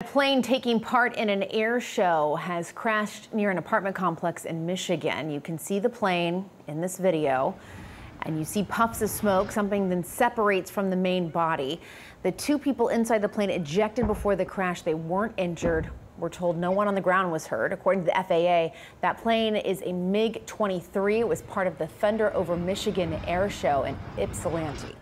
A plane taking part in an air show has crashed near an apartment complex in Michigan. You can see the plane in this video and you see puffs of smoke, something then separates from the main body. The two people inside the plane ejected before the crash. They weren't injured. We're told no one on the ground was hurt. According to the FAA, that plane is a MiG 23. It was part of the Thunder over Michigan air show in Ypsilanti.